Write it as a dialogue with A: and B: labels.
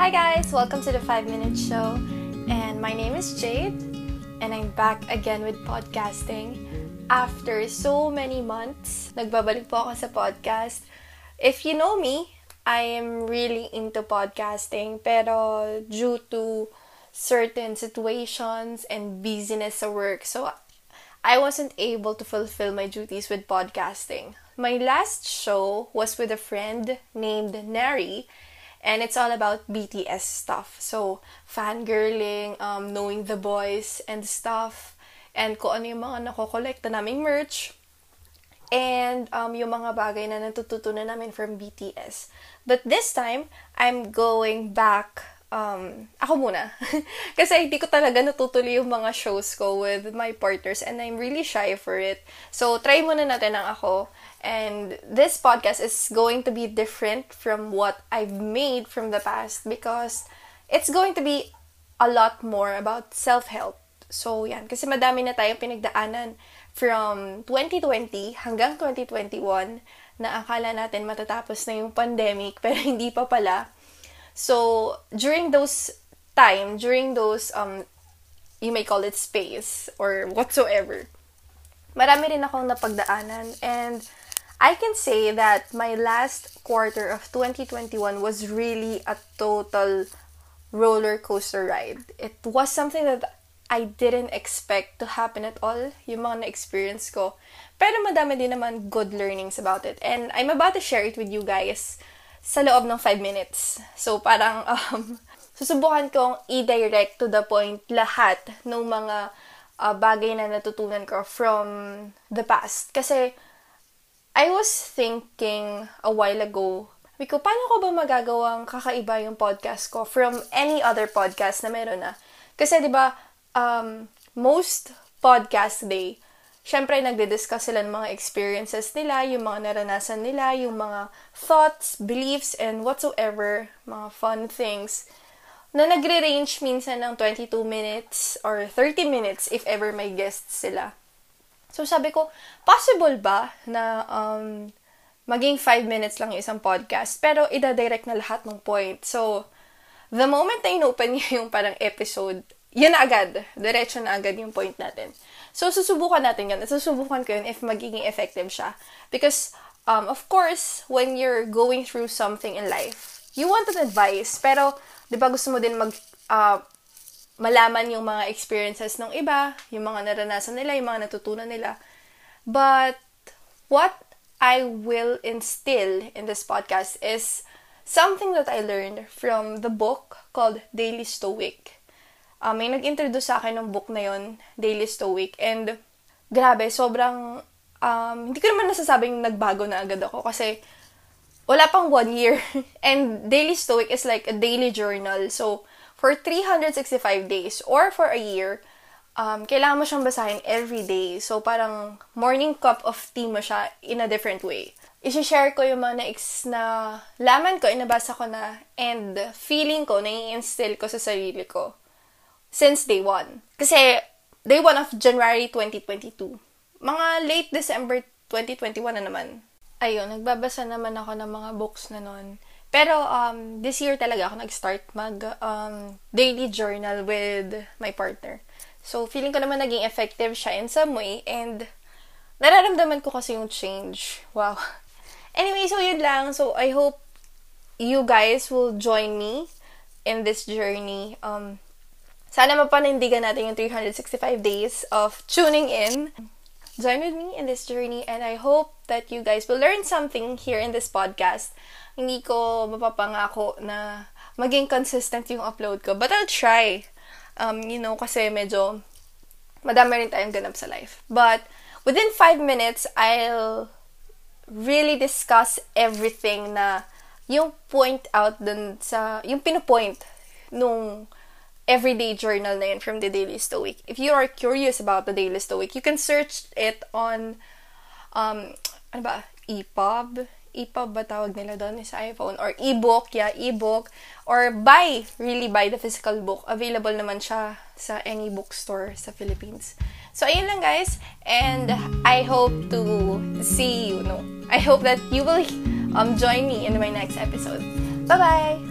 A: Hi guys, welcome to the 5 Minute Show. And my name is Jade, and I'm back again with podcasting. After so many months, nagbabalik po ako sa podcast. If you know me, I am really into podcasting, pero due to certain situations and busyness sa work, so I wasn't able to fulfill my duties with podcasting. My last show was with a friend named Neri, and it's all about BTS stuff. So, fangirling, um, knowing the boys and stuff, and kung ano yung mga nakokolekta naming merch, and um, yung mga bagay na natututunan namin from BTS. But this time, I'm going back um, ako muna. Kasi hindi ko talaga natutuloy yung mga shows ko with my partners and I'm really shy for it. So, try muna natin ang ako. And this podcast is going to be different from what I've made from the past because it's going to be a lot more about self-help. So, yan. Kasi madami na tayong pinagdaanan from 2020 hanggang 2021 na akala natin matatapos na yung pandemic pero hindi pa pala. So, during those time, during those, um, you may call it space or whatsoever, marami rin akong napagdaanan and I can say that my last quarter of 2021 was really a total roller coaster ride. It was something that I didn't expect to happen at all, yung mga na-experience ko. Pero madami din naman good learnings about it. And I'm about to share it with you guys sa loob ng 5 minutes. So, parang, um, susubukan kong i-direct to the point lahat ng mga uh, bagay na natutunan ko from the past. Kasi, I was thinking a while ago, sabi ko, paano ko ba magagawang kakaiba yung podcast ko from any other podcast na meron na? Kasi, di ba, um, most podcast today, syempre, nagdi-discuss sila ng mga experiences nila, yung mga naranasan nila, yung mga thoughts, beliefs, and whatsoever, mga fun things, na nagre-range minsan ng 22 minutes or 30 minutes if ever may guests sila. So sabi ko, possible ba na um, maging 5 minutes lang yung isang podcast, pero ida-direct na lahat ng point. So, the moment na inopen niya yung parang episode, yun na agad. Diretso na agad yung point natin. So, susubukan natin yan. Susubukan ko yun if magiging effective siya. Because, um, of course, when you're going through something in life, you want an advice, pero, di ba gusto mo din mag, uh, malaman yung mga experiences ng iba, yung mga naranasan nila, yung mga natutunan nila. But what I will instill in this podcast is something that I learned from the book called Daily Stoic. Uh, may nag-introduce sa akin ng book na yon, Daily Stoic, and grabe, sobrang, um, hindi ko naman nasasabing nagbago na agad ako kasi wala pang one year. and Daily Stoic is like a daily journal. So, for 365 days or for a year, um, kailangan mo siyang basahin every day. So, parang morning cup of tea mo siya in a different way. I-share ko yung mga na-ex na laman ko, inabasa ko na, and feeling ko, nai-instill ko sa sarili ko since day one. Kasi, day one of January 2022. Mga late December 2021 na naman. Ayun, nagbabasa naman ako ng mga books na nun. Pero um, this year talaga ako nag-start mag um, daily journal with my partner. So, feeling ko naman naging effective siya in some way and nararamdaman ko kasi yung change. Wow. Anyway, so yun lang. So, I hope you guys will join me in this journey. Um, sana mapanindigan natin yung 365 days of tuning in. Join with me in this journey and I hope that you guys will learn something here in this podcast hindi ko mapapangako na maging consistent yung upload ko. But I'll try. Um, you know, kasi medyo madami rin tayong ganap sa life. But within five minutes, I'll really discuss everything na yung point out dun sa, yung pinupoint nung everyday journal na yun from the Daily Stoic. If you are curious about the Daily Stoic, you can search it on, um, ano ba, EPUB, EPUB ba tawag nila doon sa iPhone or ebook, yeah, ebook or buy, really buy the physical book. Available naman siya sa any bookstore sa Philippines. So ayun lang guys and I hope to see you no. I hope that you will um join me in my next episode. Bye-bye.